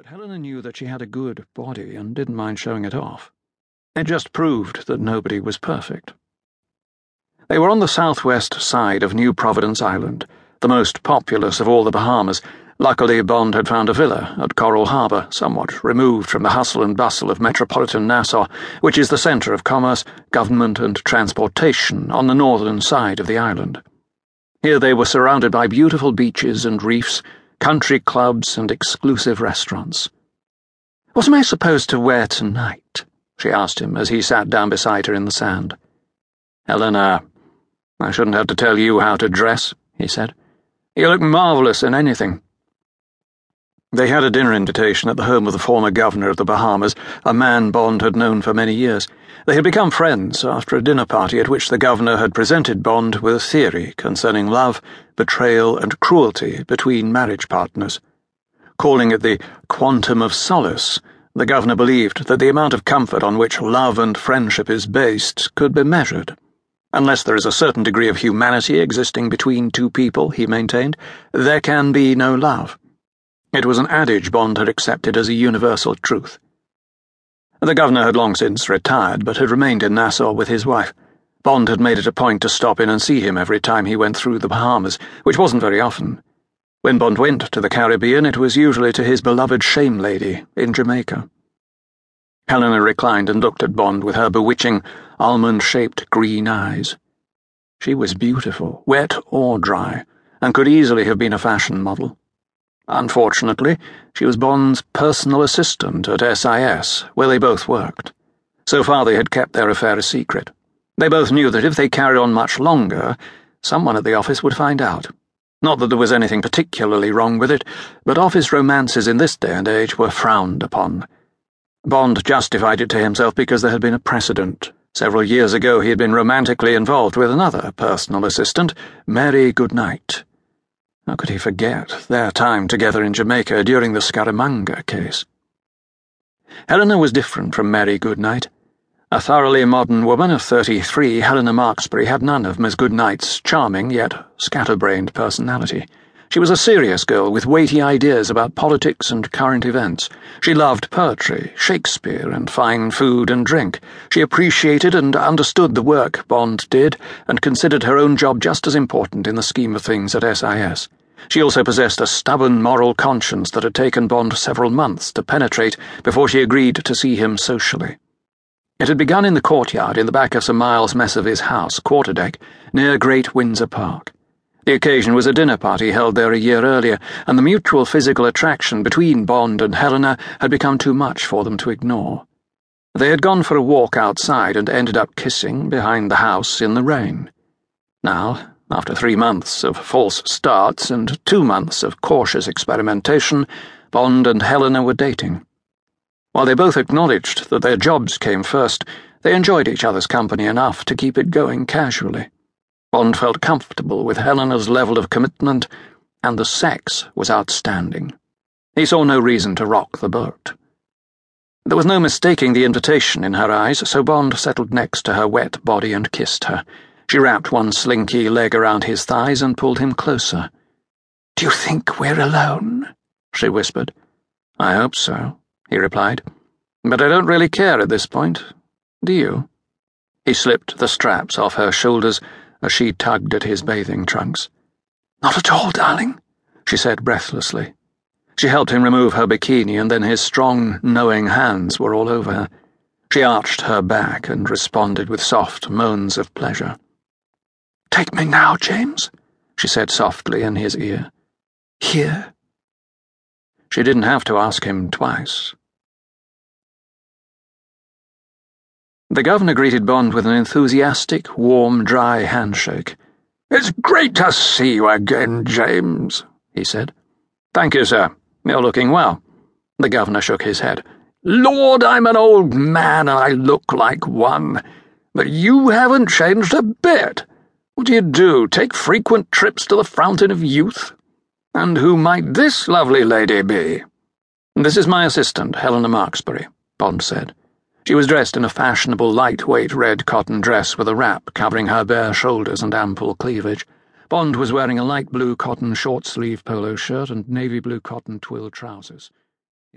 But Helena knew that she had a good body and didn't mind showing it off. It just proved that nobody was perfect. They were on the southwest side of New Providence Island, the most populous of all the Bahamas. Luckily, Bond had found a villa at Coral Harbour, somewhat removed from the hustle and bustle of metropolitan Nassau, which is the centre of commerce, government, and transportation on the northern side of the island. Here they were surrounded by beautiful beaches and reefs country clubs, and exclusive restaurants. What am I supposed to wear tonight? she asked him as he sat down beside her in the sand. Helena, I shouldn't have to tell you how to dress, he said. You look marvellous in anything. They had a dinner invitation at the home of the former governor of the Bahamas, a man Bond had known for many years. They had become friends after a dinner party at which the governor had presented Bond with a theory concerning love, betrayal, and cruelty between marriage partners. Calling it the quantum of solace, the governor believed that the amount of comfort on which love and friendship is based could be measured. Unless there is a certain degree of humanity existing between two people, he maintained, there can be no love. It was an adage Bond had accepted as a universal truth. The governor had long since retired, but had remained in Nassau with his wife. Bond had made it a point to stop in and see him every time he went through the Bahamas, which wasn't very often. When Bond went to the Caribbean, it was usually to his beloved Shamelady in Jamaica. Helena reclined and looked at Bond with her bewitching, almond shaped green eyes. She was beautiful, wet or dry, and could easily have been a fashion model. Unfortunately, she was Bond's personal assistant at SIS, where they both worked. So far, they had kept their affair a secret. They both knew that if they carried on much longer, someone at the office would find out. Not that there was anything particularly wrong with it, but office romances in this day and age were frowned upon. Bond justified it to himself because there had been a precedent. Several years ago, he had been romantically involved with another personal assistant, Mary Goodnight. How could he forget their time together in Jamaica during the Scaramanga case? Helena was different from Mary Goodnight. A thoroughly modern woman of 33, Helena Marksbury had none of Miss Goodnight's charming yet scatterbrained personality. She was a serious girl with weighty ideas about politics and current events. She loved poetry, Shakespeare, and fine food and drink. She appreciated and understood the work Bond did, and considered her own job just as important in the scheme of things at SIS. She also possessed a stubborn moral conscience that had taken Bond several months to penetrate before she agreed to see him socially. It had begun in the courtyard in the back of Sir Miles Messervy's house, quarterdeck, near Great Windsor Park. The occasion was a dinner party held there a year earlier, and the mutual physical attraction between Bond and Helena had become too much for them to ignore. They had gone for a walk outside and ended up kissing behind the house in the rain. Now, after three months of false starts and two months of cautious experimentation, Bond and Helena were dating. While they both acknowledged that their jobs came first, they enjoyed each other's company enough to keep it going casually. Bond felt comfortable with Helena's level of commitment, and the sex was outstanding. He saw no reason to rock the boat. There was no mistaking the invitation in her eyes, so Bond settled next to her wet body and kissed her. She wrapped one slinky leg around his thighs and pulled him closer. Do you think we're alone? she whispered. I hope so, he replied. But I don't really care at this point. Do you? He slipped the straps off her shoulders as she tugged at his bathing trunks. Not at all, darling, she said breathlessly. She helped him remove her bikini, and then his strong, knowing hands were all over her. She arched her back and responded with soft moans of pleasure. Take me now, James, she said softly in his ear. Here. She didn't have to ask him twice. The governor greeted Bond with an enthusiastic, warm, dry handshake. It's great to see you again, James, he said. Thank you, sir. You're looking well. The governor shook his head. Lord, I'm an old man and I look like one. But you haven't changed a bit. What do you do? Take frequent trips to the Fountain of Youth? And who might this lovely lady be? This is my assistant, Helena Marksbury, Bond said. She was dressed in a fashionable lightweight red cotton dress with a wrap covering her bare shoulders and ample cleavage. Bond was wearing a light blue cotton short sleeve polo shirt and navy blue cotton twill trousers.